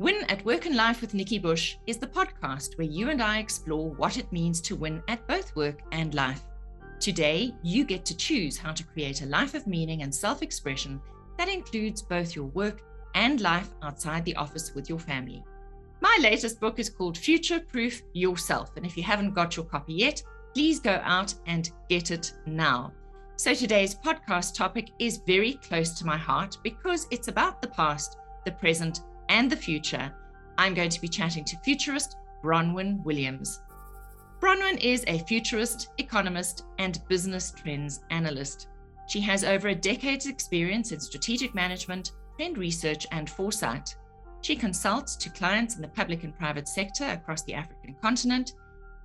Win at Work and Life with Nikki Bush is the podcast where you and I explore what it means to win at both work and life. Today, you get to choose how to create a life of meaning and self expression that includes both your work and life outside the office with your family. My latest book is called Future Proof Yourself. And if you haven't got your copy yet, please go out and get it now. So today's podcast topic is very close to my heart because it's about the past, the present, and the future. I'm going to be chatting to futurist Bronwyn Williams. Bronwyn is a futurist, economist, and business trends analyst. She has over a decade's experience in strategic management, trend research, and foresight. She consults to clients in the public and private sector across the African continent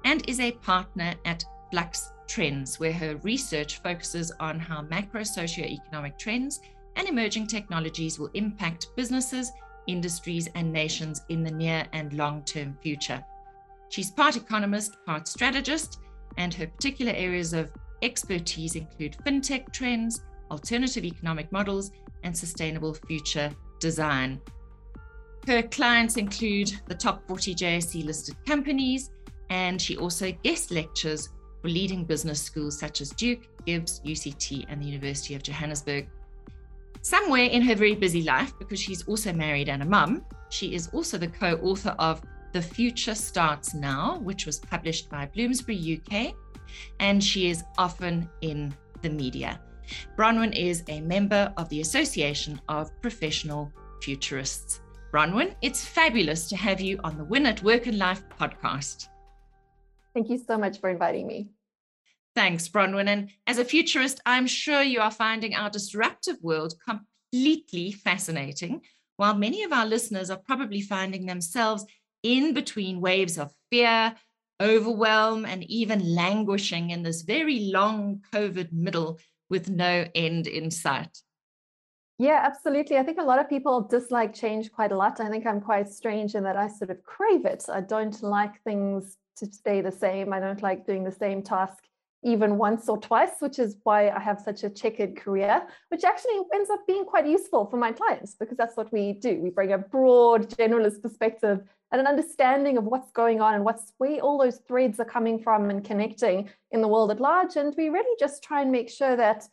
and is a partner at Flux Trends, where her research focuses on how macro socioeconomic trends and emerging technologies will impact businesses, industries, and nations in the near and long term future. She's part economist, part strategist, and her particular areas of expertise include fintech trends, alternative economic models, and sustainable future design. Her clients include the top 40 JSE listed companies, and she also guest lectures for leading business schools such as Duke, GIBS, UCT, and the University of Johannesburg. Somewhere in her very busy life, because she's also married and a mum, she is also the co author of The Future Starts Now, which was published by Bloomsbury UK, and she is often in the media. Bronwyn is a member of the Association of Professional Futurists. Bronwyn, it's fabulous to have you on the Win at Work and Life podcast. Thank you so much for inviting me. Thanks, Bronwyn. And as a futurist, I'm sure you are finding our disruptive world completely fascinating, while many of our listeners are probably finding themselves in between waves of fear, overwhelm, and even languishing in this very long COVID middle with no end in sight. Yeah, absolutely. I think a lot of people dislike change quite a lot. I think I'm quite strange in that I sort of crave it. I don't like things to stay the same. I don't like doing the same task even once or twice, which is why I have such a checkered career, which actually ends up being quite useful for my clients because that's what we do. We bring a broad generalist perspective and an understanding of what's going on and what's where all those threads are coming from and connecting in the world at large. And we really just try and make sure that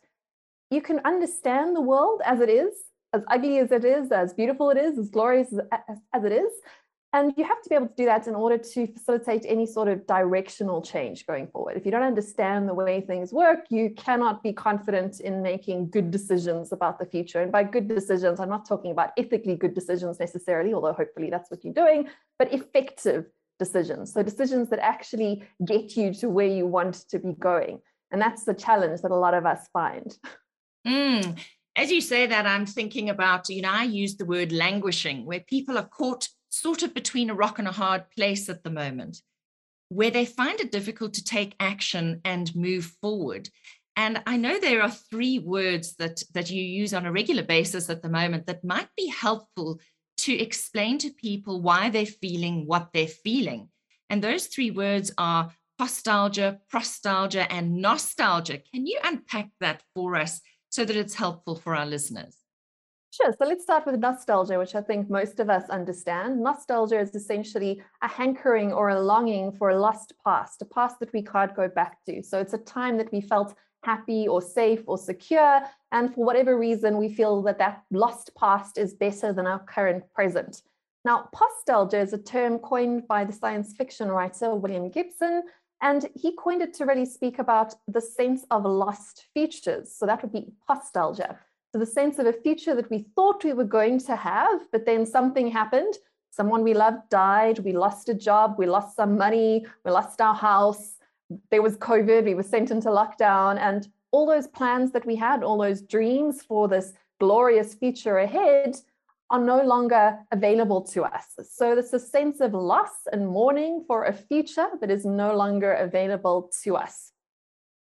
you can understand the world as it is, as ugly as it is, as beautiful it is, as glorious as, as it is. And you have to be able to do that in order to facilitate any sort of directional change going forward. If you don't understand the way things work, you cannot be confident in making good decisions about the future. And by good decisions, I'm not talking about ethically good decisions necessarily, although hopefully that's what you're doing, but effective decisions. So decisions that actually get you to where you want to be going. And that's the challenge that a lot of us find. Mm. As you say that, I'm thinking about, you know, I use the word languishing, where people are caught sort of between a rock and a hard place at the moment, where they find it difficult to take action and move forward. And I know there are three words that, that you use on a regular basis at the moment that might be helpful to explain to people why they're feeling what they're feeling. And those three words are postalgia, prostalgia, and nostalgia. Can you unpack that for us so that it's helpful for our listeners? Sure. So let's start with nostalgia, which I think most of us understand. Nostalgia is essentially a hankering or a longing for a lost past, a past that we can't go back to. So it's a time that we felt happy or safe or secure. And for whatever reason, we feel that that lost past is better than our current present. Now, postalgia is a term coined by the science fiction writer William Gibson, and he coined it to really speak about the sense of lost futures. So that would be postalgia. So the sense of a future that we thought we were going to have, but then something happened. Someone we loved died, we lost a job, we lost some money, we lost our house, there was COVID, we were sent into lockdown, and all those plans that we had, all those dreams for this glorious future ahead are no longer available to us. So there's a sense of loss and mourning for a future that is no longer available to us.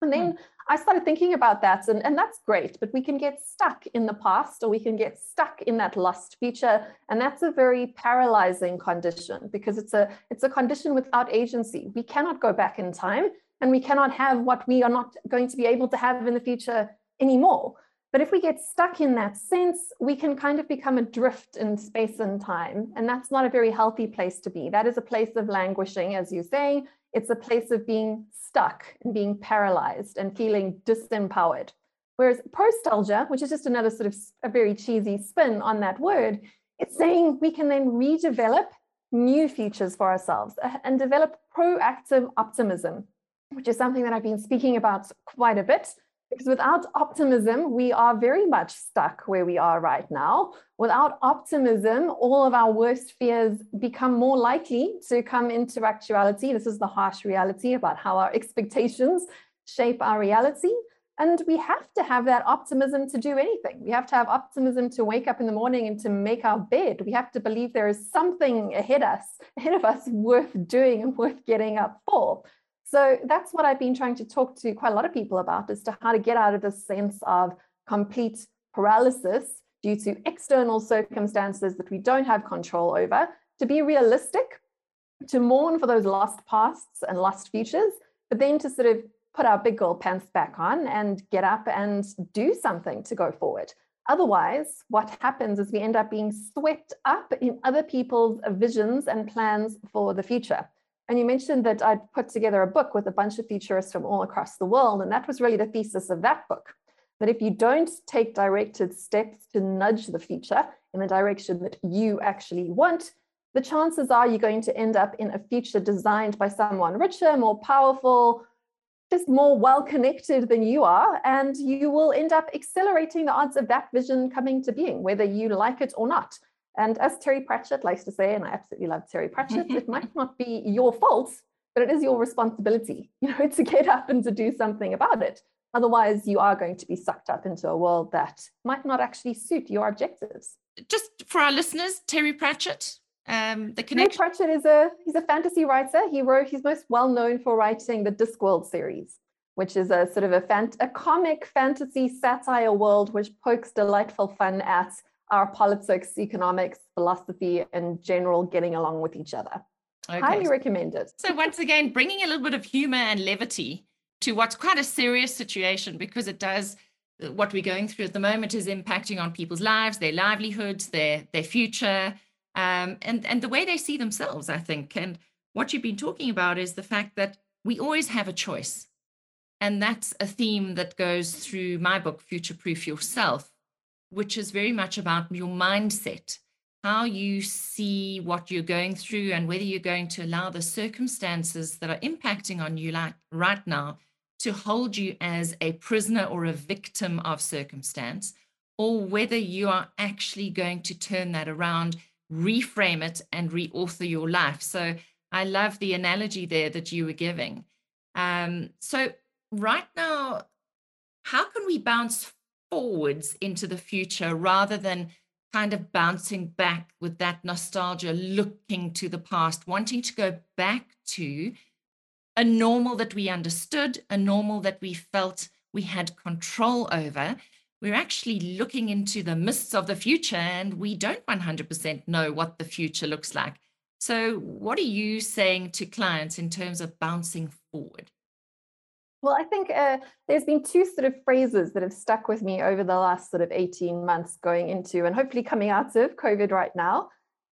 And then hmm. I started thinking about that, and, and that's great, but we can get stuck in the past or we can get stuck in that lost future. And that's a very paralyzing condition because it's a it's a condition without agency. We cannot go back in time and we cannot have what we are not going to be able to have in the future anymore. But if we get stuck in that sense, we can kind of become adrift in space and time. And that's not a very healthy place to be. That is a place of languishing, as you say. It's a place of being stuck and being paralyzed and feeling disempowered. Whereas prostalgia, which is just another sort of a very cheesy spin on that word, it's saying we can then redevelop new futures for ourselves uh, and develop proactive optimism, which is something that I've been speaking about quite a bit. Because without optimism, we are very much stuck where we are right now. Without optimism, all of our worst fears become more likely to come into actuality. This is the harsh reality about how our expectations shape our reality. And we have to have that optimism to do anything. We have to have optimism to wake up in the morning and to make our bed. We have to believe there is something ahead us, ahead of us worth doing and worth getting up for. So that's what I've been trying to talk to quite a lot of people about as to how to get out of this sense of complete paralysis due to external circumstances that we don't have control over, to be realistic, to mourn for those lost pasts and lost futures, but then to sort of put our big girl pants back on and get up and do something to go forward. Otherwise, what happens is we end up being swept up in other people's visions and plans for the future. And you mentioned that I'd put together a book with a bunch of futurists from all across the world. And that was really the thesis of that book. That if you don't take directed steps to nudge the future in the direction that you actually want, the chances are you're going to end up in a future designed by someone richer, more powerful, just more well connected than you are. And you will end up accelerating the odds of that vision coming to being, whether you like it or not. And as Terry Pratchett likes to say, and I absolutely love Terry Pratchett, it might not be your fault, but it is your responsibility, you know, to get up and to do something about it. Otherwise, you are going to be sucked up into a world that might not actually suit your objectives. Just for our listeners, Terry Pratchett, um, the connection. Terry Pratchett is a he's a fantasy writer. He wrote he's most well known for writing the Discworld series, which is a sort of a, fan, a comic fantasy satire world which pokes delightful fun at our politics, economics, philosophy, and general getting along with each other. Okay. Highly recommend it. So, once again, bringing a little bit of humor and levity to what's quite a serious situation because it does what we're going through at the moment is impacting on people's lives, their livelihoods, their their future, um, and and the way they see themselves. I think, and what you've been talking about is the fact that we always have a choice, and that's a theme that goes through my book, Future Proof Yourself, which is very much about your mindset, how you see what you're going through, and whether you're going to allow the circumstances that are impacting on you like right now to hold you as a prisoner or a victim of circumstance, or whether you are actually going to turn that around, reframe it, and reauthor your life. So I love the analogy there that you were giving. Um, so right now, how can we bounce forwards into the future rather than kind of bouncing back with that nostalgia, looking to the past, wanting to go back to a normal that we understood, a normal that we felt we had control over. We're actually looking into the mists of the future and we don't 100% know what the future looks like. So, what are you saying to clients in terms of bouncing forward? Well, I think uh, there's been two sort of phrases that have stuck with me over the last sort of 18 months going into and hopefully coming out of COVID right now.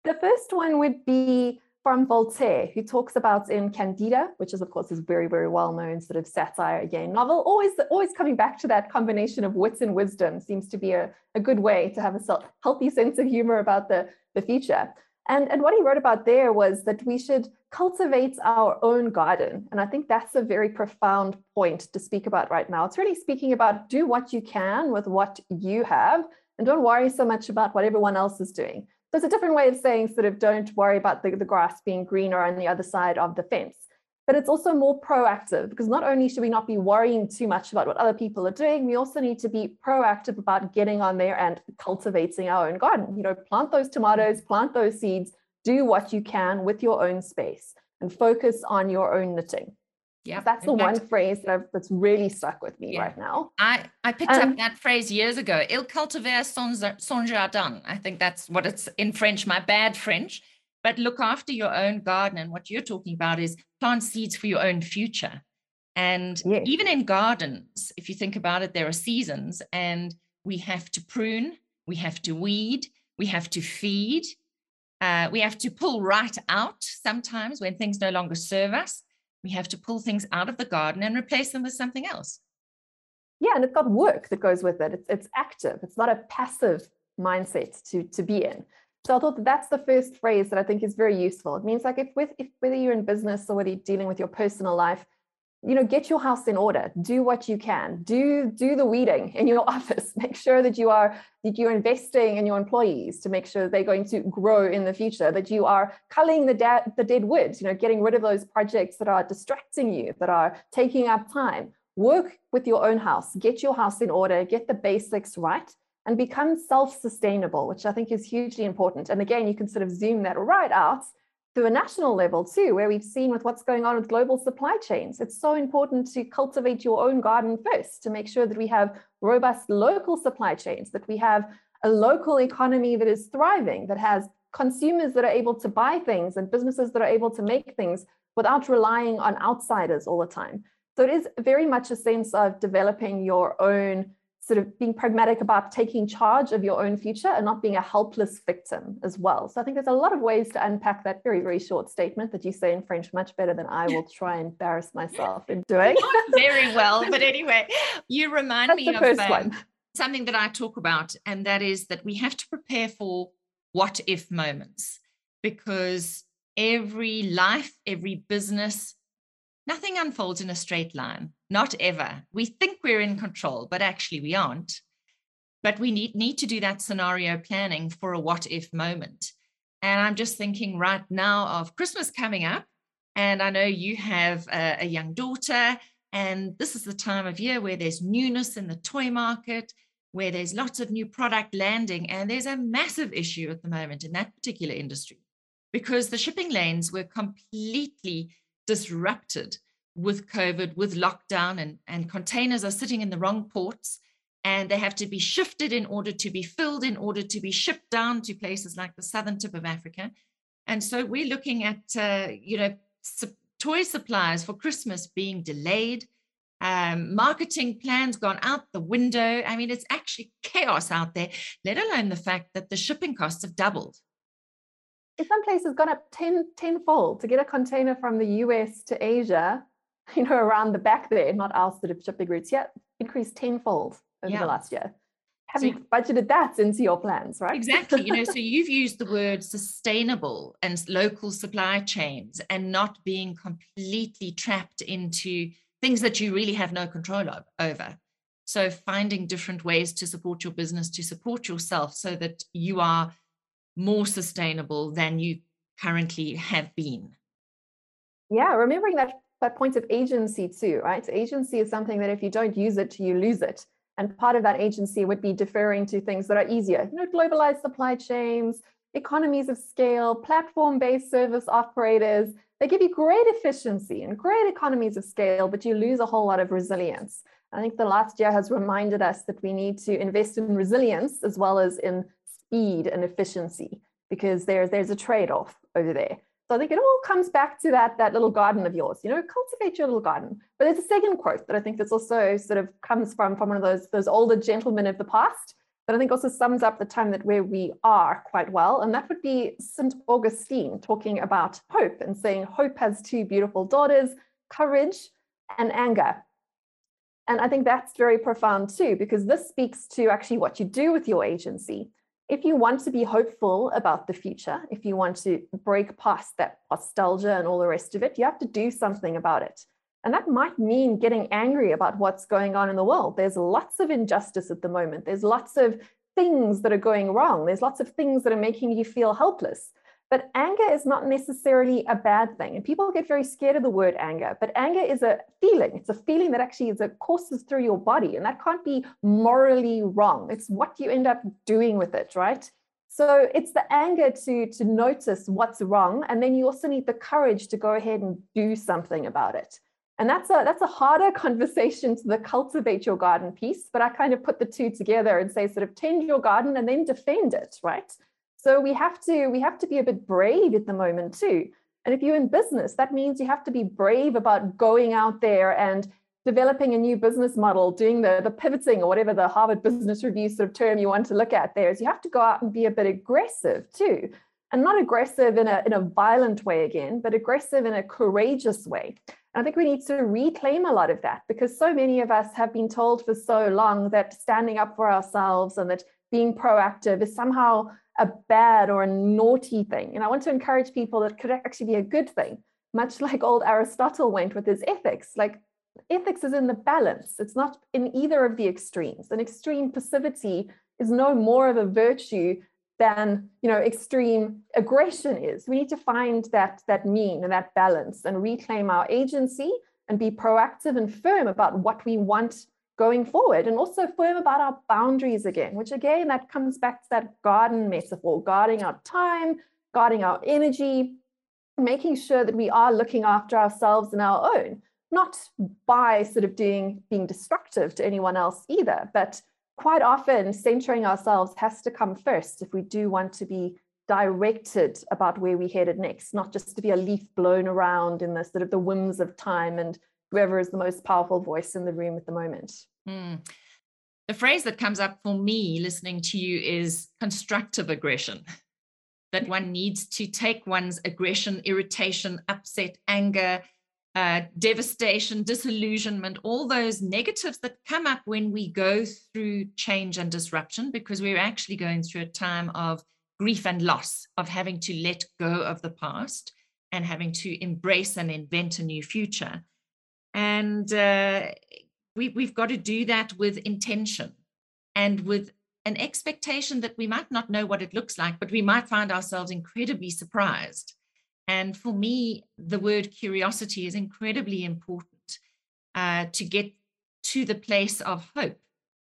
The first one would be from Voltaire, who talks about in Candide, which is, of course, his very, very well known sort of satire again novel. Always, always coming back to that combination of wit and wisdom seems to be a, a good way to have a healthy sense of humor about the, the future. And, and what he wrote about there was that we should cultivate our own garden. And I think that's a very profound point to speak about right now. It's really speaking about do what you can with what you have and don't worry so much about what everyone else is doing. So it's a different way of saying sort of don't worry about the, the grass being greener on the other side of the fence but it's also more proactive because not only should we not be worrying too much about what other people are doing, we also need to be proactive about getting on there and cultivating our own garden. You know, plant those tomatoes, plant those seeds, do what you can with your own space and focus on your own knitting. Yeah, that's the one phrase that I've, that's really stuck with me yeah. right now. I I picked um, up that phrase years ago. Il cultiver son, son jardin. I think that's what it's in French. My bad French but look after your own garden. And what you're talking about is plant seeds for your own future. And yes. even in gardens, if you think about it, there are seasons. And we have to prune, we have to weed, we have to feed, uh, we have to pull right out sometimes when things no longer serve us. We have to pull things out of the garden and replace them with something else. Yeah, and it's got work that goes with it. It's, it's active. It's not a passive mindset to, to be in. So I thought that that's the first phrase that I think is very useful. It means like if with if whether you're in business or whether you're dealing with your personal life, you know, get your house in order. Do what you can. Do do the weeding in your office. Make sure that you are that you're investing in your employees to make sure they're going to grow in the future. That you are culling the dead the dead wood. You know, getting rid of those projects that are distracting you, that are taking up time. Work with your own house. Get your house in order. Get the basics right and become self-sustainable, which I think is hugely important. And again, you can sort of zoom that right out to a national level too, where we've seen with what's going on with global supply chains. It's so important to cultivate your own garden first to make sure that we have robust local supply chains, that we have a local economy that is thriving, that has consumers that are able to buy things and businesses that are able to make things without relying on outsiders all the time. So it is very much a sense of developing your own sort of being pragmatic about taking charge of your own future and not being a helpless victim as well. So I think there's a lot of ways to unpack that very, very short statement that you say in French much better than I will try and embarrass myself in doing. Not very well. But anyway, you remind That's me of uh, something that I talk about, and that is that we have to prepare for what if moments because every life, every business, Nothing unfolds in a straight line, not ever. We think we're in control, but actually we aren't. But we need, need to do that scenario planning for a what if moment. And I'm just thinking right now of Christmas coming up. And I know you have a, a young daughter, and this is the time of year where there's newness in the toy market, where there's lots of new product landing. And there's a massive issue at the moment in that particular industry because the shipping lanes were completely disrupted with COVID, with lockdown, and, and containers are sitting in the wrong ports and they have to be shifted in order to be filled, in order to be shipped down to places like the southern tip of Africa. And so we're looking at, uh, you know, su- toy supplies for Christmas being delayed, um, marketing plans gone out the window. I mean, it's actually chaos out there, let alone the fact that the shipping costs have doubled in some places gone up 10 tenfold to get a container from the US to Asia, you know, around the back there, not sort of shipping routes yet, increased tenfold over yeah. the last year. Have you budgeted that into your plans, right? Exactly. You know, so you've used the word sustainable and local supply chains and not being completely trapped into things that you really have no control of, over. So finding different ways to support your business, to support yourself so that you are more sustainable than you currently have been. Yeah, remembering that that point of agency too, right? Agency is something that if you don't use it, you lose it. And part of that agency would be deferring to things that are easier, you know, globalized supply chains, economies of scale, platform-based service operators. They give you great efficiency and great economies of scale, but you lose a whole lot of resilience. I think the last year has reminded us that we need to invest in resilience as well as in speed and efficiency because there's there's a trade-off over there. So I think it all comes back to that that little garden of yours. You know, cultivate your little garden. But there's a second quote that I think that's also sort of comes from from one of those those older gentlemen of the past that I think also sums up the time that where we are quite well. And that would be St. Augustine talking about hope and saying hope has two beautiful daughters, courage and anger. And I think that's very profound too, because this speaks to actually what you do with your agency if you want to be hopeful about the future, if you want to break past that nostalgia and all the rest of it, you have to do something about it. And that might mean getting angry about what's going on in the world. There's lots of injustice at the moment. There's lots of things that are going wrong. There's lots of things that are making you feel helpless. But anger is not necessarily a bad thing. And people get very scared of the word anger, but anger is a feeling. It's a feeling that actually is a courses through your body. And that can't be morally wrong. It's what you end up doing with it, right? So it's the anger to, to notice what's wrong. And then you also need the courage to go ahead and do something about it. And that's a that's a harder conversation to the cultivate your garden piece, but I kind of put the two together and say sort of tend your garden and then defend it, right? So we have to we have to be a bit brave at the moment too. And if you're in business, that means you have to be brave about going out there and developing a new business model, doing the, the pivoting or whatever the Harvard Business Review sort of term you want to look at there is you have to go out and be a bit aggressive too. And not aggressive in a, in a violent way again, but aggressive in a courageous way. And I think we need to reclaim a lot of that because so many of us have been told for so long that standing up for ourselves and that being proactive is somehow a bad or a naughty thing. And I want to encourage people that could actually be a good thing, much like old Aristotle went with his ethics. Like ethics is in the balance. It's not in either of the extremes. An extreme passivity is no more of a virtue than you know extreme aggression is. We need to find that that mean and that balance and reclaim our agency and be proactive and firm about what we want going forward and also firm about our boundaries again, which again that comes back to that garden metaphor, guarding our time, guarding our energy, making sure that we are looking after ourselves and our own not by sort of doing being destructive to anyone else either, but quite often centering ourselves has to come first if we do want to be directed about where we headed next, not just to be a leaf blown around in the sort of the whims of time and whoever is the most powerful voice in the room at the moment. Mm. The phrase that comes up for me listening to you is constructive aggression. That one needs to take one's aggression, irritation, upset, anger, uh, devastation, disillusionment, all those negatives that come up when we go through change and disruption, because we're actually going through a time of grief and loss, of having to let go of the past and having to embrace and invent a new future. And uh, we, we've got to do that with intention and with an expectation that we might not know what it looks like, but we might find ourselves incredibly surprised and for me, the word curiosity is incredibly important uh, to get to the place of hope,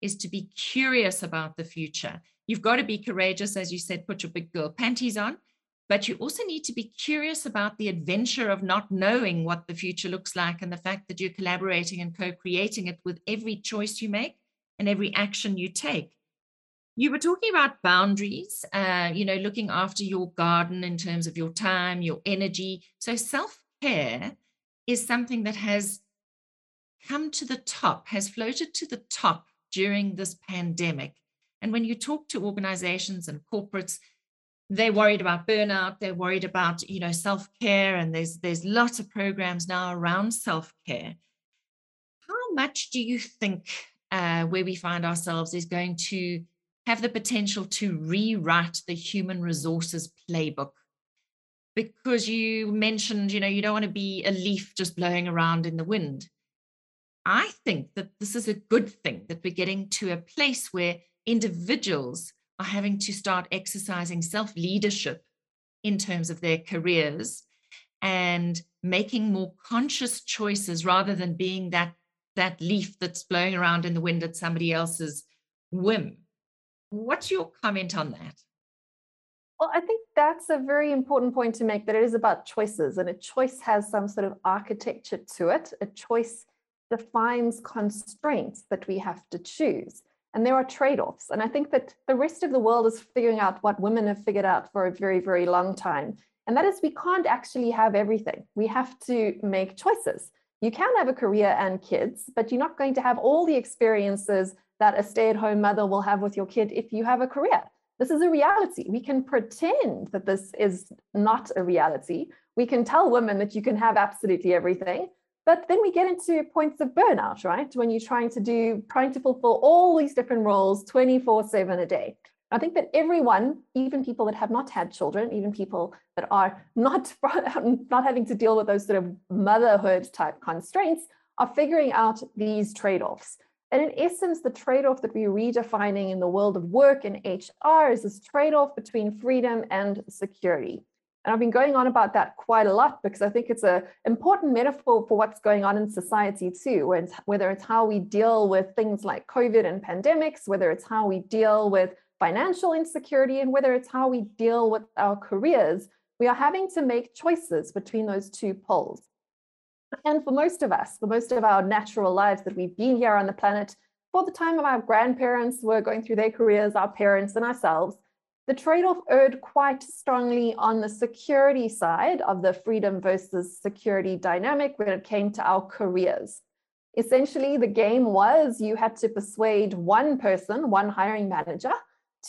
is to be curious about the future. You've got to be courageous, as you said, put your big girl panties on, but you also need to be curious about the adventure of not knowing what the future looks like and the fact that you're collaborating and co creating it with every choice you make and every action you take. You were talking about boundaries, uh, you know, looking after your garden in terms of your time, your energy. So self care is something that has come to the top, has floated to the top during this pandemic. And when you talk to organizations and corporates, they're worried about burnout. They're worried about, you know, self care, and there's there's lots of programs now around self care. How much do you think uh, where we find ourselves is going to have the potential to rewrite the human resources playbook because you mentioned you know you don't want to be a leaf just blowing around in the wind i think that this is a good thing that we're getting to a place where individuals are having to start exercising self leadership in terms of their careers and making more conscious choices rather than being that that leaf that's blowing around in the wind at somebody else's whim What's your comment on that? Well, I think that's a very important point to make that it is about choices, and a choice has some sort of architecture to it. A choice defines constraints that we have to choose, and there are trade offs. And I think that the rest of the world is figuring out what women have figured out for a very, very long time. And that is we can't actually have everything. We have to make choices. You can have a career and kids, but you're not going to have all the experiences that a stay at home mother will have with your kid if you have a career. This is a reality. We can pretend that this is not a reality. We can tell women that you can have absolutely everything. But then we get into points of burnout, right? When you're trying to do, trying to fulfill all these different roles 24 7 a day. I think that everyone, even people that have not had children, even people that are not, not having to deal with those sort of motherhood type constraints, are figuring out these trade offs. And in essence, the trade off that we're redefining in the world of work and HR is this trade off between freedom and security. And I've been going on about that quite a lot because I think it's an important metaphor for what's going on in society too, whether it's how we deal with things like COVID and pandemics, whether it's how we deal with financial insecurity, and whether it's how we deal with our careers. We are having to make choices between those two poles. And for most of us, for most of our natural lives that we've been here on the planet, for the time of our grandparents were going through their careers, our parents and ourselves, the trade-off erred quite strongly on the security side of the freedom versus security dynamic when it came to our careers. Essentially, the game was you had to persuade one person, one hiring manager,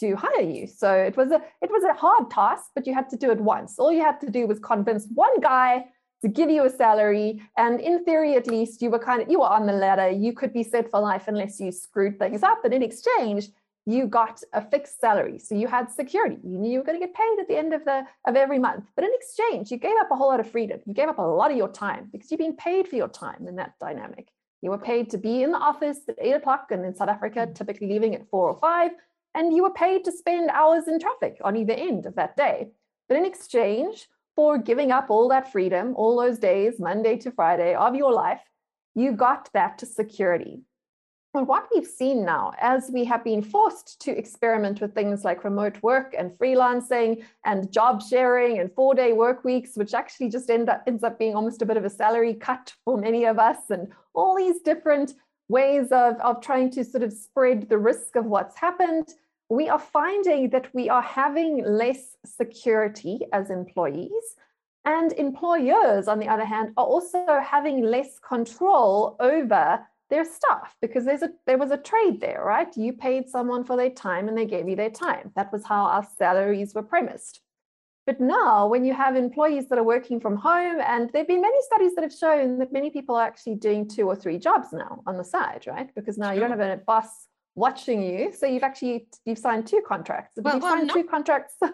to hire you. So it was a it was a hard task, but you had to do it once. All you had to do was convince one guy to give you a salary, and in theory, at least, you were kind of you were on the ladder. You could be set for life unless you screwed things up. But in exchange, you got a fixed salary. So you had security. You knew you were going to get paid at the end of the of every month. But in exchange, you gave up a whole lot of freedom. You gave up a lot of your time because you're being paid for your time in that dynamic. You were paid to be in the office at eight o'clock, and in South Africa, mm. typically leaving at four or five. And you were paid to spend hours in traffic on either end of that day. But in exchange for giving up all that freedom, all those days, Monday to Friday of your life, you got that security. What we've seen now, as we have been forced to experiment with things like remote work and freelancing and job sharing and four day work weeks, which actually just end up, ends up being almost a bit of a salary cut for many of us, and all these different ways of, of trying to sort of spread the risk of what's happened, we are finding that we are having less security as employees. And employers, on the other hand, are also having less control over their staff because there's a there was a trade there, right? You paid someone for their time and they gave you their time. That was how our salaries were premised. But now, when you have employees that are working from home, and there have been many studies that have shown that many people are actually doing two or three jobs now on the side, right? Because now you don't have a boss watching you, so you've actually you've signed two contracts. Well, you've well, signed not, two contracts. but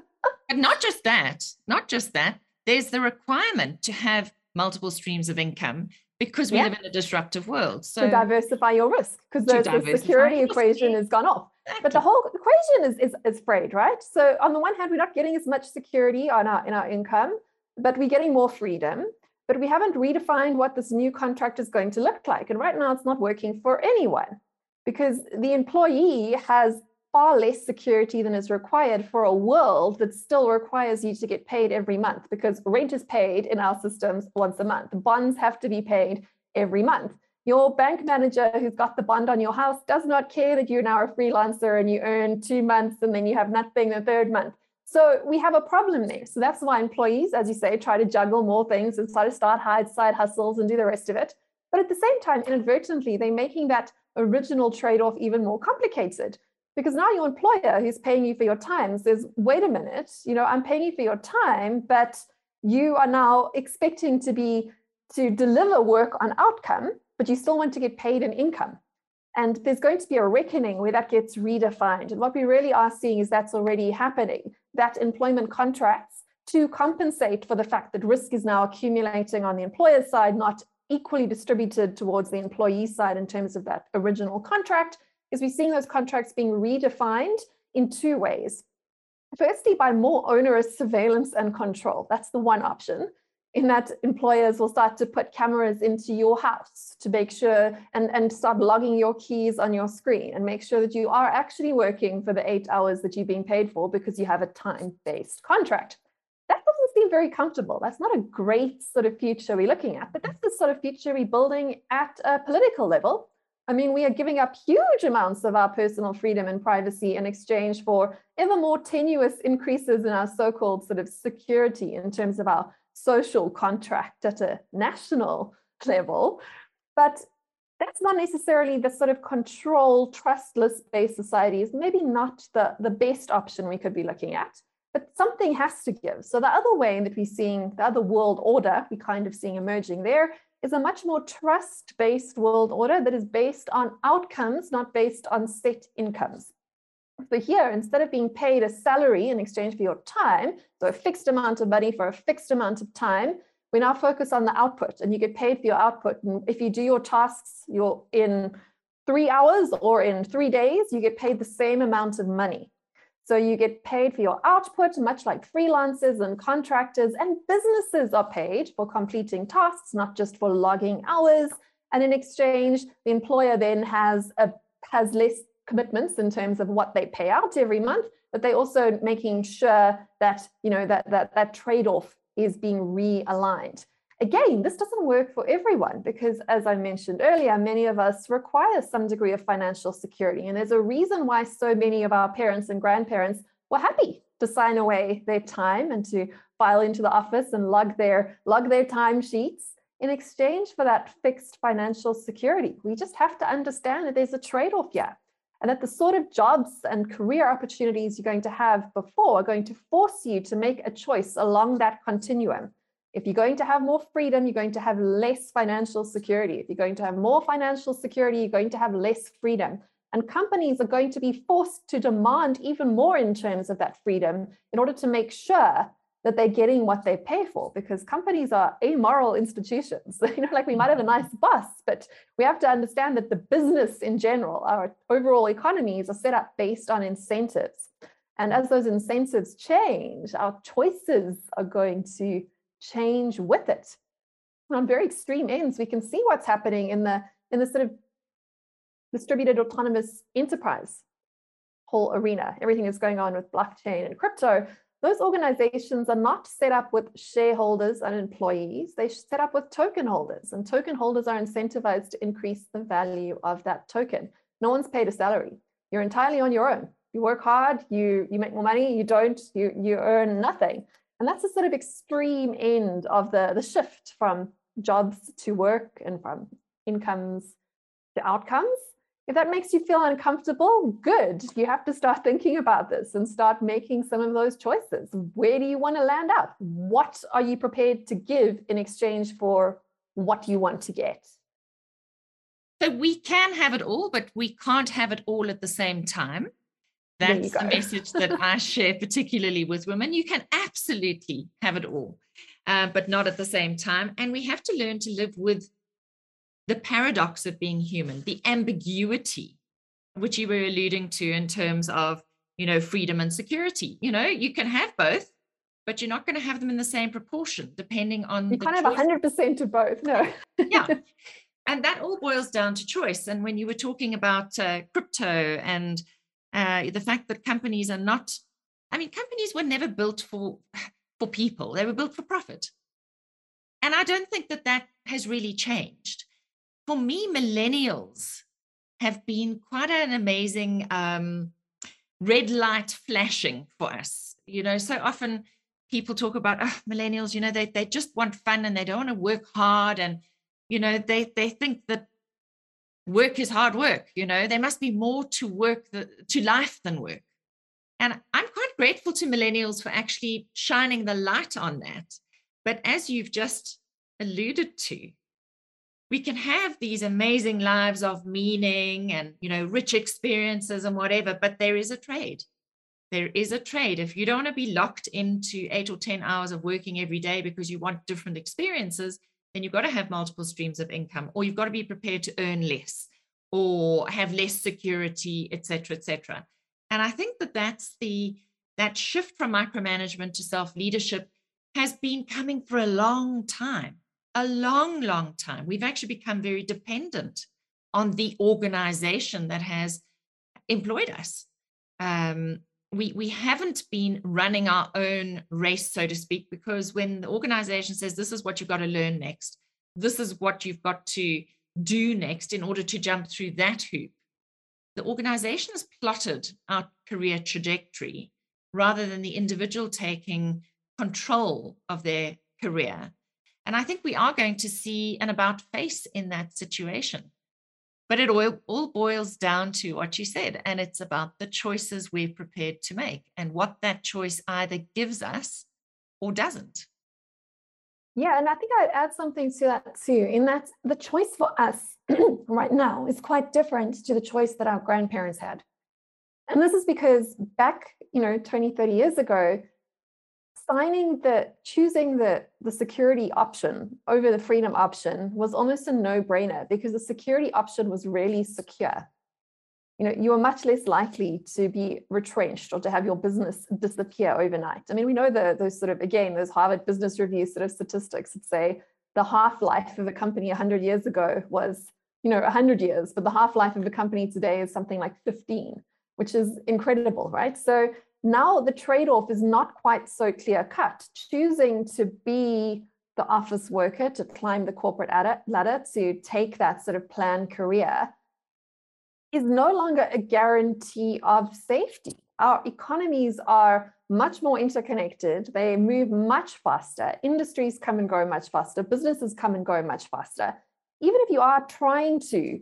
not just that, not just that. There's the requirement to have multiple streams of income because we yeah. live in a disruptive world. So to diversify your risk, because the, the, security equation has gone off. Exactly. But the whole equation is, is is frayed, right? So on the one hand, we're not getting as much security on our in our income, but we're getting more freedom. But we haven't redefined what this new contract is going to look like. And right now it's not working for anyone because the employee has far less security than is required for a world that still requires you to get paid every month because rent is paid in our systems once a month. Bonds have to be paid every month. Your bank manager who's got the bond on your house does not care that you're now a freelancer and you earn two months and then you have nothing the third month. So we have a problem there. So that's why employees, as you say, try to juggle more things and try to start hide side hustles and do the rest of it. But at the same time, inadvertently, they're making that original trade-off even more complicated because now your employer who's paying you for your time says wait a minute you know i'm paying you for your time but you are now expecting to be to deliver work on outcome but you still want to get paid in income. And there's going to be a reckoning where that gets redefined. And what we really are seeing is that's already happening. That employment contracts to compensate for the fact that risk is now accumulating on the employer side not equally distributed towards the employee side in terms of that original contract is we're seeing those contracts being redefined in two ways. Firstly, by more onerous surveillance and control. That's the one option. In that employers will start to put cameras into your house to make sure and, and start logging your keys on your screen and make sure that you are actually working for the eight hours that you're being paid for because you have a time-based contract. That doesn't seem very comfortable. That's not a great sort of future we're looking at, but that's the sort of future we're building at a political level I mean, we are giving up huge amounts of our personal freedom and privacy in exchange for ever more tenuous increases in our so called sort of security in terms of our social contract at a national level. But that's not necessarily the sort of control, trustless based society is maybe not the, the best option we could be looking at. But something has to give. So the other way that we're seeing the other world order, we kind of seeing emerging there is a much more trust based world order that is based on outcomes, not based on set incomes. So here, instead of being paid a salary in exchange for your time, so a fixed amount of money for a fixed amount of time, we now focus on the output and you get paid for your output. And if you do your tasks, you're in three hours or in three days, you get paid the same amount of money. So you get paid for your output, much like freelancers and contractors and businesses are paid for completing tasks, not just for logging hours. And in exchange, the employer then has a has less commitments in terms of what they pay out every month, but they also making sure that you know that that that trade-off is being realigned. Again, this doesn't work for everyone because, as I mentioned earlier, many of us require some degree of financial security. And there's a reason why so many of our parents and grandparents were happy to sign away their time and to file into the office and lug their, log their time sheets in exchange for that fixed financial security. We just have to understand that there's a trade off here and that the sort of jobs and career opportunities you're going to have before are going to force you to make a choice along that continuum. If you're going to have more freedom, you're going to have less financial security. If you're going to have more financial security, you're going to have less freedom. And companies are going to be forced to demand even more in terms of that freedom in order to make sure that they're getting what they pay for because companies are amoral institutions. you know, like we might have a nice bus, but we have to understand that the business in general, our overall economies are set up based on incentives. And as those incentives change, our choices are going to change with it. on very extreme ends, we can see what's happening in the in the sort of distributed autonomous enterprise whole arena. Everything is going on with blockchain and crypto those organizations are not set up with shareholders and employees. They set up with token holders, and token holders are incentivized to increase the value of that token. No one's paid a salary. You're entirely on your own. You work hard, you, you make more money, you don't, you, you earn nothing. And that's a sort of extreme end of the, the shift from jobs to work and from incomes to outcomes. If that makes you feel uncomfortable, good. You have to start thinking about this and start making some of those choices. Where do you want to land up? What are you prepared to give in exchange for what you want to get? So we can have it all, but we can't have it all at the same time. That's the message that I share, particularly with women. You can absolutely have it all, uh, but not at the same time. And we have to learn to live with the paradox of being human, the ambiguity, which you were alluding to in terms of, you know, freedom and security. You know, you can have both, but you're not going to have them in the same proportion, depending on. You can't have 100% of both. No. yeah. And that all boils down to choice. And when you were talking about uh, crypto and uh, the fact that companies are not, I mean, companies were never built for for people; they were built for profit. And I don't think that that has really changed for me, millennials have been quite an amazing um, red light flashing for us. You know, so often people talk about oh, millennials, you know, they, they just want fun and they don't want to work hard. And, you know, they, they think that work is hard work. You know, there must be more to work, the, to life than work. And I'm quite grateful to millennials for actually shining the light on that. But as you've just alluded to, we can have these amazing lives of meaning and you know rich experiences and whatever but there is a trade there is a trade if you don't want to be locked into 8 or 10 hours of working every day because you want different experiences then you've got to have multiple streams of income or you've got to be prepared to earn less or have less security etc etc and i think that that's the that shift from micromanagement to self leadership has been coming for a long time a long, long time. We've actually become very dependent on the organization that has employed us. Um, we, we haven't been running our own race, so to speak, because when the organization says, this is what you've got to learn next, this is what you've got to do next in order to jump through that hoop, the organization has plotted our career trajectory rather than the individual taking control of their career and I think we are going to see an about face in that situation. But it all, all boils down to what you said, and it's about the choices we're prepared to make and what that choice either gives us or doesn't. Yeah, and I think I'd add something to that too, in that the choice for us right now is quite different to the choice that our grandparents had. And this is because back, you know, 20, 30 years ago, signing the choosing the the security option over the freedom option was almost a no-brainer because the security option was really secure. You know you are much less likely to be retrenched or to have your business disappear overnight. I mean we know the those sort of again those harvard business review sort of statistics that say the half-life of a company 100 years ago was you know 100 years but the half-life of a company today is something like 15 which is incredible right? So now the trade-off is not quite so clear cut. Choosing to be the office worker, to climb the corporate ladder, to take that sort of planned career is no longer a guarantee of safety. Our economies are much more interconnected. They move much faster. Industries come and go much faster. Businesses come and go much faster. Even if you are trying to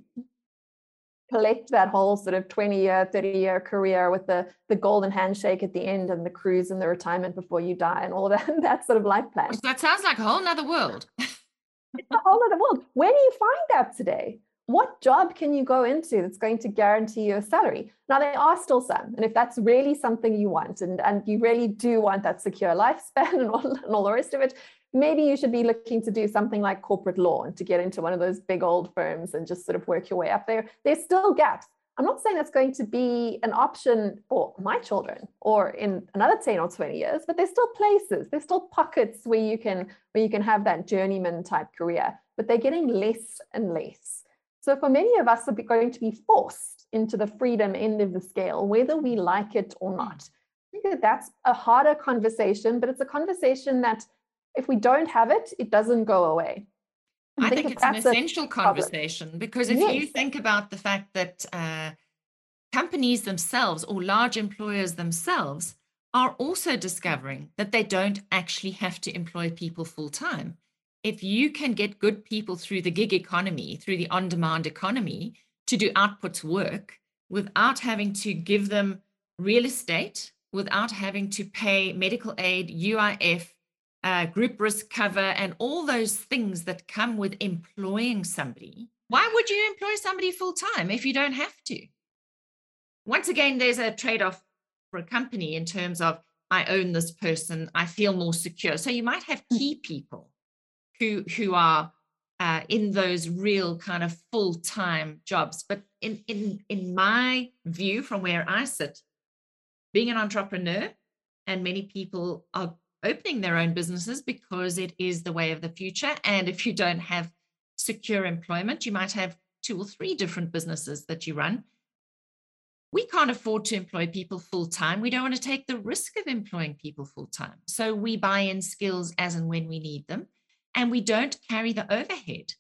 collect that whole sort of 20 year, 30 year career with the, the golden handshake at the end and the cruise and the retirement before you die and all that, that sort of life plan. That sounds like a whole nother world. it's a whole other world. Where do you find that today? What job can you go into that's going to guarantee you a salary? Now, there are still some. And if that's really something you want and, and you really do want that secure lifespan and all, and all the rest of it, maybe you should be looking to do something like corporate law and to get into one of those big old firms and just sort of work your way up there. There's still gaps. I'm not saying that's going to be an option for my children or in another 10 or 20 years, but there's still places, there's still pockets where you can where you can have that journeyman type career, but they're getting less and less. So for many of us are going to be forced into the freedom end of the scale, whether we like it or not. I think that that's a harder conversation, but it's a conversation that if we don't have it, it doesn't go away. I, I think, think it's an essential conversation because if yes. you think about the fact that uh, companies themselves or large employers themselves are also discovering that they don't actually have to employ people full time. If you can get good people through the gig economy, through the on demand economy to do outputs work without having to give them real estate, without having to pay medical aid, UIF, uh, group risk cover, and all those things that come with employing somebody. Why would you employ somebody full time if you don't have to? Once again, there's a trade off for a company in terms of I own this person, I feel more secure. So you might have hmm. key people who who are uh, in those real kind of full time jobs. But in in in my view, from where I sit, being an entrepreneur, and many people are opening their own businesses because it is the way of the future. And if you don't have secure employment, you might have two or three different businesses that you run. We can't afford to employ people full time. We don't want to take the risk of employing people full time. So we buy in skills as and when we need them, and we don't carry the overhead.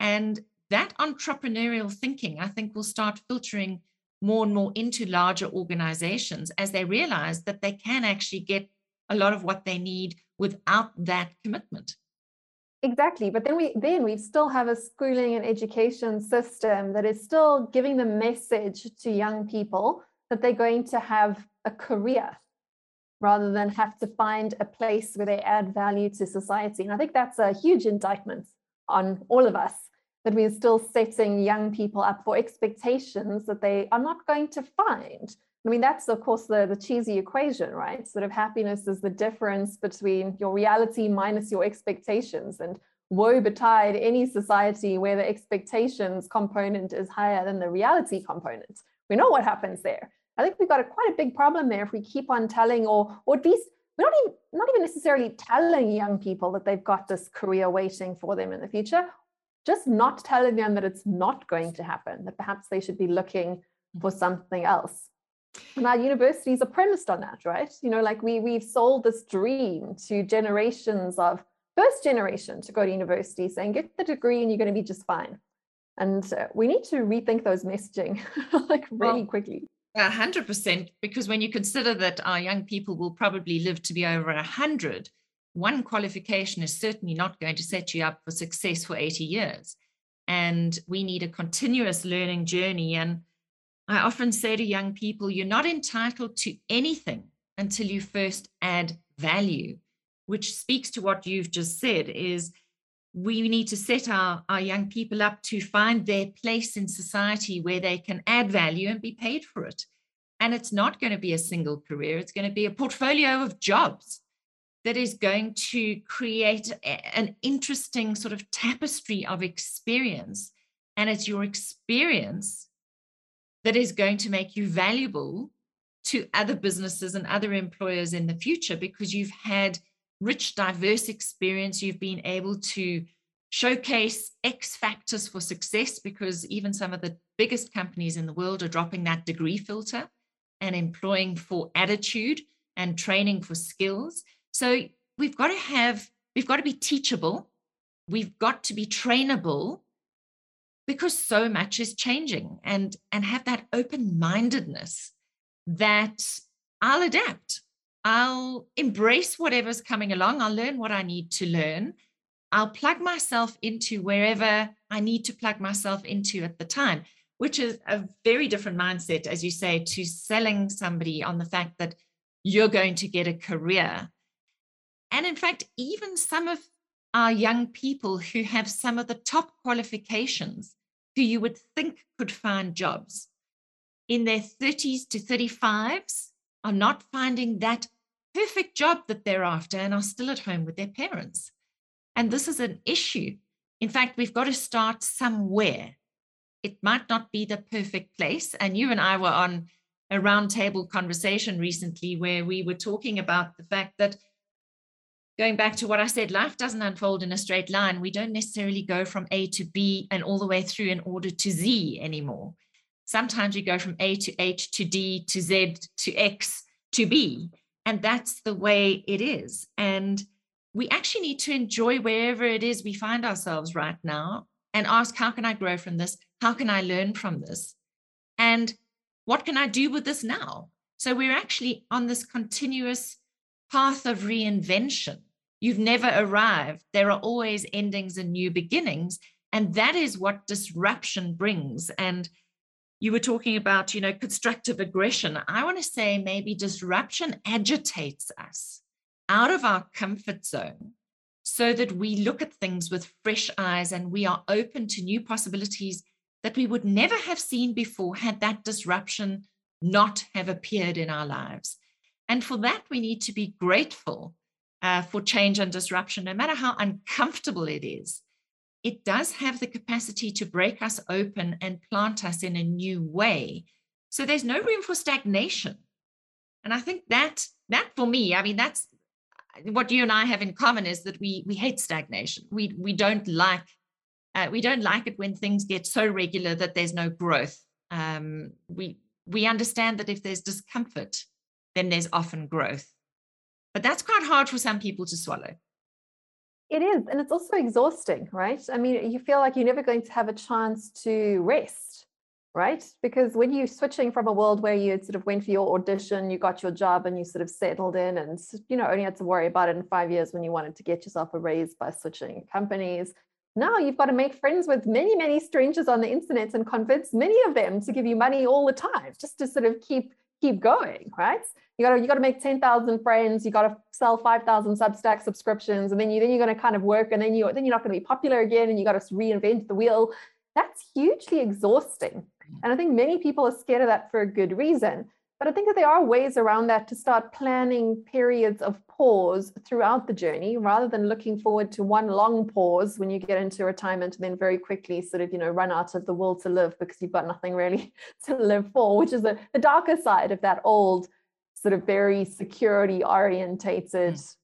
And that entrepreneurial thinking, I think, will start filtering more and more into larger organizations as they realize that they can actually get a lot of what they need without that commitment. Exactly but then we then we still have a schooling and education system that is still giving the message to young people that they're going to have a career rather than have to find a place where they add value to society. And i think that's a huge indictment on all of us that we're still setting young people up for expectations that they are not going to find I mean, that's of course the, the cheesy equation, right? Sort of happiness is the difference between your reality minus your expectations. And woe betide any society where the expectations component is higher than the reality component. We know what happens there. I think we've got a quite a big problem there if we keep on telling, or, or at least we're not even not even necessarily telling young people that they've got this career waiting for them in the future, just not telling them that it's not going to happen, that perhaps they should be looking for something else and our universities are premised on that right? You know like we we've sold this dream to generations of first generation to go to university saying get the degree and you're going to be just fine. And uh, we need to rethink those messaging like really well, quickly. a hundred percent because when you consider that our young people will probably live to be over a hundred one qualification is certainly not going to set you up for success for 80 years. And we need a continuous learning journey and I often say to young people, you're not entitled to anything until you first add value, which speaks to what you've just said is we need to set our, our young people up to find their place in society where they can add value and be paid for it. And it's not going to be a single career, it's going to be a portfolio of jobs that is going to create an interesting sort of tapestry of experience. And it's your experience that is going to make you valuable to other businesses and other employers in the future because you've had rich, diverse experience. You've been able to showcase X factors for success because even some of the biggest companies in the world are dropping that degree filter and employing for attitude and training for skills. So we've got to have, we've got to be teachable, we've got to be trainable, because so much is changing and and have that open mindedness that I'll adapt. I'll embrace whatever's coming along. I'll learn what I need to learn. I'll plug myself into wherever I need to plug myself into at the time, which is a very different mindset, as you say, to selling somebody on the fact that you're going to get a career. And in fact, even some of our young people who have some of the top qualifications who you would think could find jobs in their 30s to 35s are not finding that perfect job that they're after and are still at home with their parents. And this is an issue. In fact, we've got to start somewhere. It might not be the perfect place. And you and I were on a roundtable conversation recently where we were talking about the fact that going back to what I said, life doesn't unfold in a straight line. We don't necessarily go from A to B and all the way through in order to Z anymore. Sometimes we go from A to H to D to Z to X to B. And that's the way it is. And we actually need to enjoy wherever it is we find ourselves right now and ask, how can I grow from this? How can I learn from this? And what can I do with this now? So we're actually on this continuous path of reinvention. You've never arrived. There are always endings and new beginnings. And that is what disruption brings. And you were talking about, you know, constructive aggression. I want to say maybe disruption agitates us out of our comfort zone so that we look at things with fresh eyes and we are open to new possibilities that we would never have seen before had that disruption not have appeared in our lives. And for that, we need to be grateful uh, for change and disruption, no matter how uncomfortable it is. It does have the capacity to break us open and plant us in a new way. So there's no room for stagnation. And I think that that for me, I mean, that's what you and I have in common is that we we hate stagnation. We we don't like uh, we don't like it when things get so regular that there's no growth. Um, we we understand that if there's discomfort, then there's often growth. But that's quite hard for some people to swallow. It is, and it's also exhausting, right? I mean, you feel like you're never going to have a chance to rest right? Because when you're switching from a world where you sort of went for your audition, you got your job and you sort of settled in and, you know, only had to worry about it in five years when you wanted to get yourself a raise by switching companies. Now you've got to make friends with many, many strangers on the internet and convince many of them to give you money all the time just to sort of keep keep going, right? You got to you got to make 10,000 friends, you got to sell 5,000 Substack subscriptions and then you then you're to kind of work and then you then you're not to be popular again and you got to reinvent the wheel. That's hugely exhausting. And I think many people are scared of that for a good reason. But I think that there are ways around that to start planning periods of pause throughout the journey rather than looking forward to one long pause when you get into retirement and then very quickly sort of, you know, run out of the will to live because you've got nothing really to live for, which is the, the darker side of that old sort of very security orientated mm.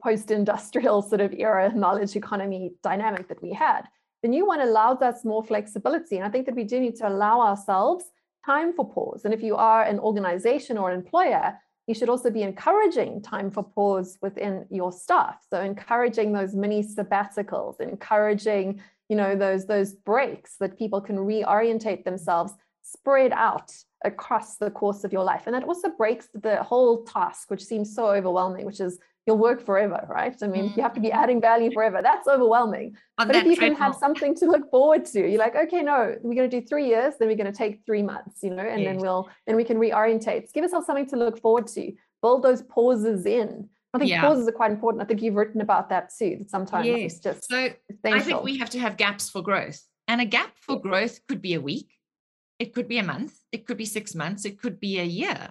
post-industrial sort of era knowledge economy dynamic that we had. The new one allows us more flexibility. And I think that we do need to allow ourselves time for pause. And if you are an organization or an employer, you should also be encouraging time for pause within your staff. So encouraging those mini sabbaticals, encouraging, you know, those those breaks that people can reorientate themselves spread out across the course of your life. And that also breaks the whole task, which seems so overwhelming, which is you'll work forever, right? I mean, mm-hmm. you have to be mm-hmm. adding value forever. That's overwhelming. On but if you can have something to look forward to, you're like, okay, no, we're going to do three years, then we're going to take three months, you know, and yes. then we'll then we can reorientate. Give yourself something to look forward to. Build those pauses in. I think yeah. pauses are quite important. I think you've written about that too. That sometimes yes. it's just so. Essential. I think we have to have gaps for growth, and a gap for growth could be a week, it could be a month, it could be six months, it could be a year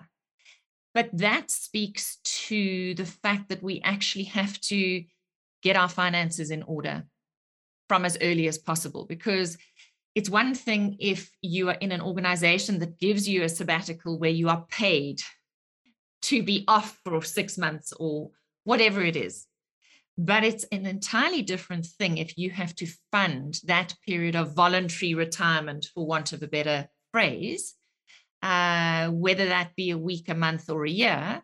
but that speaks to the fact that we actually have to get our finances in order from as early as possible because it's one thing if you are in an organization that gives you a sabbatical where you are paid to be off for six months or whatever it is. But it's an entirely different thing if you have to fund that period of voluntary retirement, for want of a better phrase, uh, whether that be a week, a month, or a year.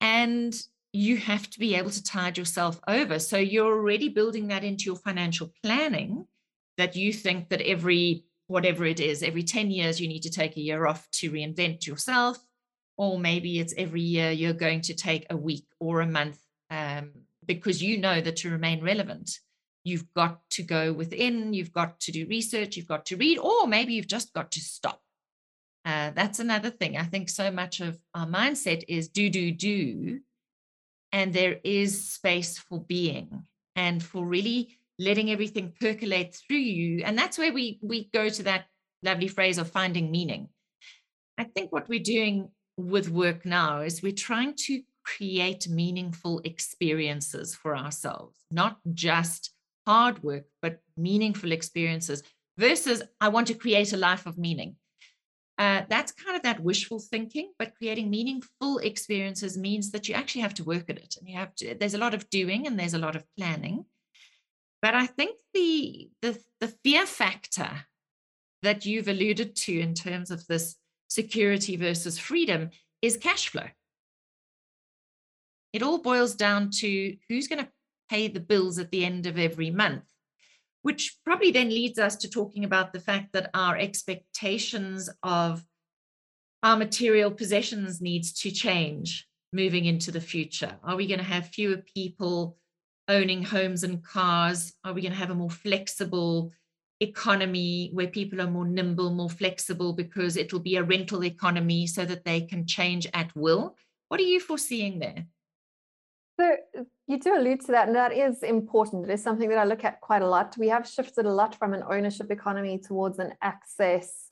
And you have to be able to tide yourself over. So you're already building that into your financial planning that you think that every, whatever it is, every 10 years, you need to take a year off to reinvent yourself, or maybe it's every year you're going to take a week or a month um, because you know that to remain relevant, you've got to go within, you've got to do research, you've got to read, or maybe you've just got to stop. Uh, that's another thing. I think so much of our mindset is do, do, do. And there is space for being and for really letting everything percolate through you. And that's where we we go to that lovely phrase of finding meaning. I think what we're doing with work now is we're trying to create meaningful experiences for ourselves, not just hard work, but meaningful experiences versus I want to create a life of meaning. Uh, that's kind of that wishful thinking, but creating meaningful experiences means that you actually have to work at it and you have to, there's a lot of doing and there's a lot of planning. But I think the, the, the fear factor that you've alluded to in terms of this security versus freedom is cash flow. It all boils down to who's going to pay the bills at the end of every month, which probably then leads us to talking about the fact that our expectations of our material possessions needs to change moving into the future. Are we going to have fewer people owning homes and cars? Are we going to have a more flexible economy where people are more nimble, more flexible because it'll be a rental economy so that they can change at will? What are you foreseeing there? So you do allude to that, and that is important. It is something that I look at quite a lot. We have shifted a lot from an ownership economy towards an access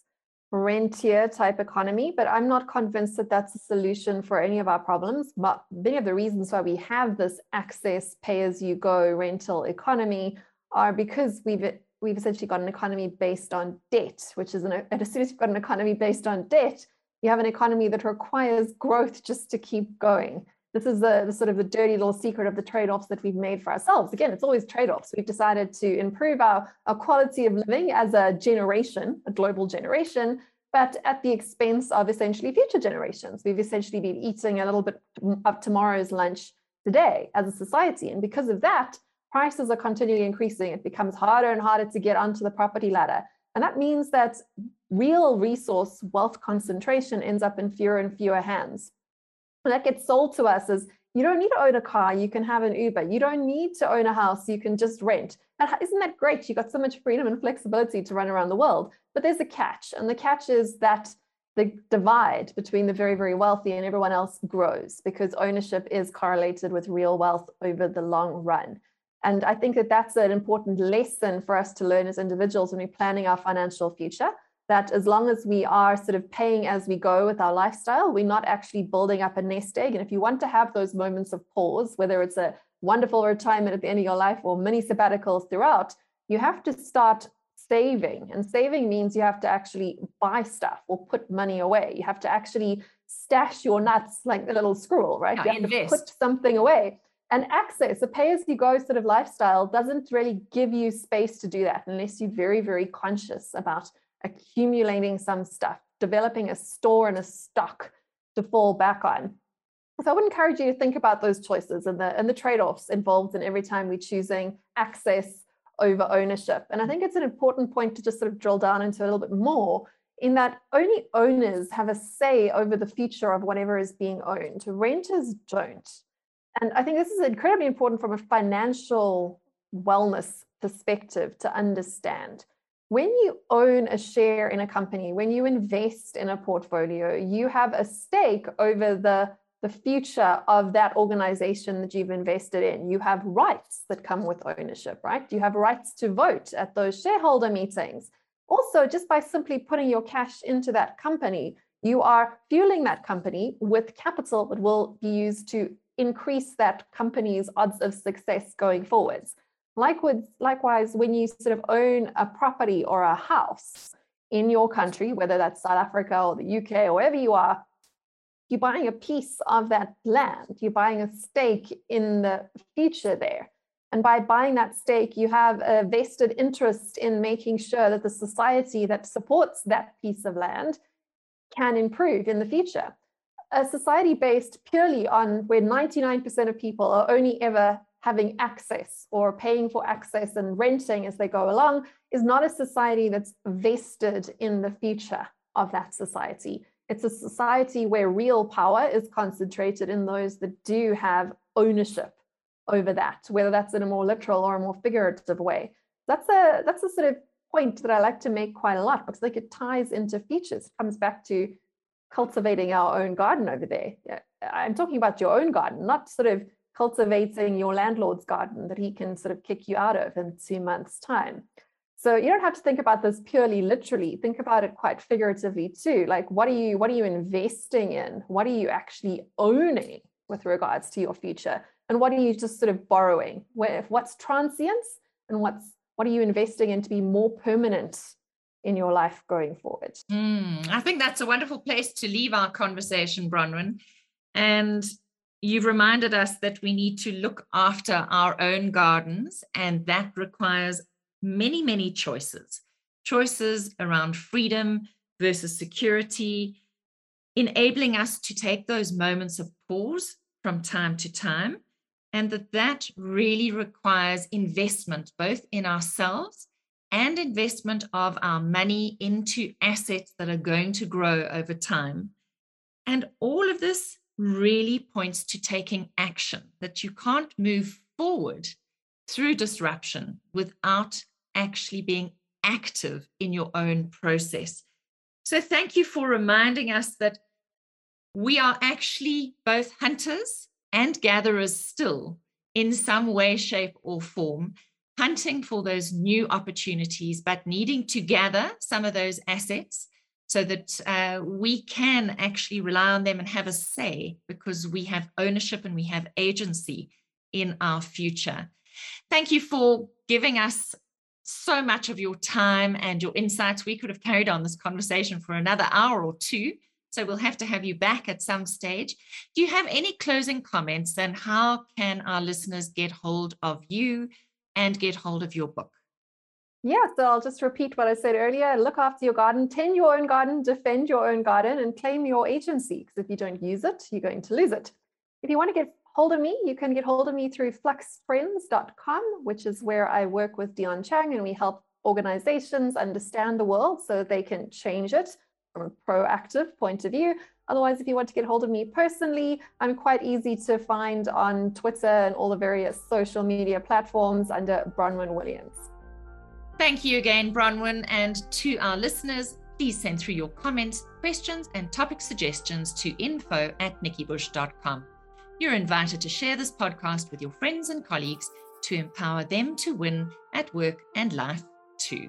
rentier type economy, but I'm not convinced that that's a solution for any of our problems. But many of the reasons why we have this access pay as you go rental economy are because we've we've essentially got an economy based on debt, which is an as soon as you've got an economy based on debt, you have an economy that requires growth just to keep going this is the, the, sort of the dirty little secret of the trade-offs that we've made for ourselves. Again, it's always trade-offs. We've decided to improve our, our quality of living as a generation, a global generation, but at the expense of essentially future generations. We've essentially been eating a little bit of tomorrow's lunch today as a society. And because of that, prices are continually increasing. It becomes harder and harder to get onto the property ladder. And that means that real resource wealth concentration ends up in fewer and fewer hands that gets sold to us as you don't need to own a car, you can have an Uber. You don't need to own a house, you can just rent. isn't that great? You got so much freedom and flexibility to run around the world. But there's a catch, and the catch is that the divide between the very, very wealthy and everyone else grows because ownership is correlated with real wealth over the long run. And I think that that's an important lesson for us to learn as individuals when we're planning our financial future that as long as we are sort of paying as we go with our lifestyle, we're not actually building up a nest egg. And if you want to have those moments of pause, whether it's a wonderful retirement at the end of your life or mini sabbaticals throughout, you have to start saving. And saving means you have to actually buy stuff or put money away. You have to actually stash your nuts like the little squirrel, right? you have invest. to put something away. And access, a pay as you go sort of lifestyle doesn't really give you space to do that unless you're very, very conscious about accumulating some stuff, developing a store and a stock to fall back on. So I would encourage you to think about those choices and the and the trade-offs involved in every time we're choosing access over ownership. And I think it's an important point to just sort of drill down into a little bit more in that only owners have a say over the future of whatever is being owned. Renters don't. And I think this is incredibly important from a financial wellness perspective to understand when you own a share in a company, when you invest in a portfolio, you have a stake over the, the future of that organization that you've invested in. You have rights that come with ownership, right? You have rights to vote at those shareholder meetings. Also, just by simply putting your cash into that company, you are fueling that company with capital that will be used to increase that company's odds of success going forwards. Likewise, likewise, when you sort of own a property or a house in your country, whether that's South Africa or the UK or wherever you are, you're buying a piece of that land. You're buying a stake in the future there. And by buying that stake, you have a vested interest in making sure that the society that supports that piece of land can improve in the future. A society based purely on where 99% of people are only ever having access or paying for access and renting as they go along is not a society that's vested in the future of that society. It's a society where real power is concentrated in those that do have ownership over that, whether that's in a more literal or a more figurative way. That's a that's a sort of point that I like to make quite a lot because like it ties into features. It comes back to cultivating our own garden over there. I'm talking about your own garden, not sort of cultivating your landlord's garden that he can sort of kick you out of in two months' time. So you don't have to think about this purely literally. Think about it quite figuratively too. Like what are you what are you investing in? What are you actually owning with regards to your future? And what are you just sort of borrowing? Where what's transience and what's what are you investing in to be more permanent in your life going forward? Mm, I think that's a wonderful place to leave our conversation, Bronwyn. And you've reminded us that we need to look after our own gardens, and that requires many, many choices choices around freedom versus security, enabling us to take those moments of pause from time to time. And that that really requires investment both in ourselves and investment of our money into assets that are going to grow over time. And all of this really points to taking action, that you can't move forward through disruption without actually being active in your own process. So, thank you for reminding us that we are actually both hunters and gatherers still in some way, shape, or form, hunting for those new opportunities, but needing to gather some of those assets so that uh, we can actually rely on them and have a say because we have ownership and we have agency in our future. Thank you for giving us so much of your time and your insights. We could have carried on this conversation for another hour or two. So we'll have to have you back at some stage. Do you have any closing comments and how can our listeners get hold of you and get hold of your book? Yeah, so I'll just repeat what I said earlier. Look after your garden, tend your own garden, defend your own garden, and claim your agency. Because if you don't use it, you're going to lose it. If you want to get hold of me, you can get hold of me through fluxtrends.com, which is where I work with Dion Chang and we help organizations understand the world so they can change it from a proactive point of view. Otherwise, if you want to get hold of me personally, I'm quite easy to find on Twitter and all the various social media platforms under Bronwyn Williams. Thank you again, Bronwyn. And to our listeners, please send through your comments, questions, and topic suggestions to info at nikkibush.com. You're invited to share this podcast with your friends and colleagues to empower them to win at work and life too.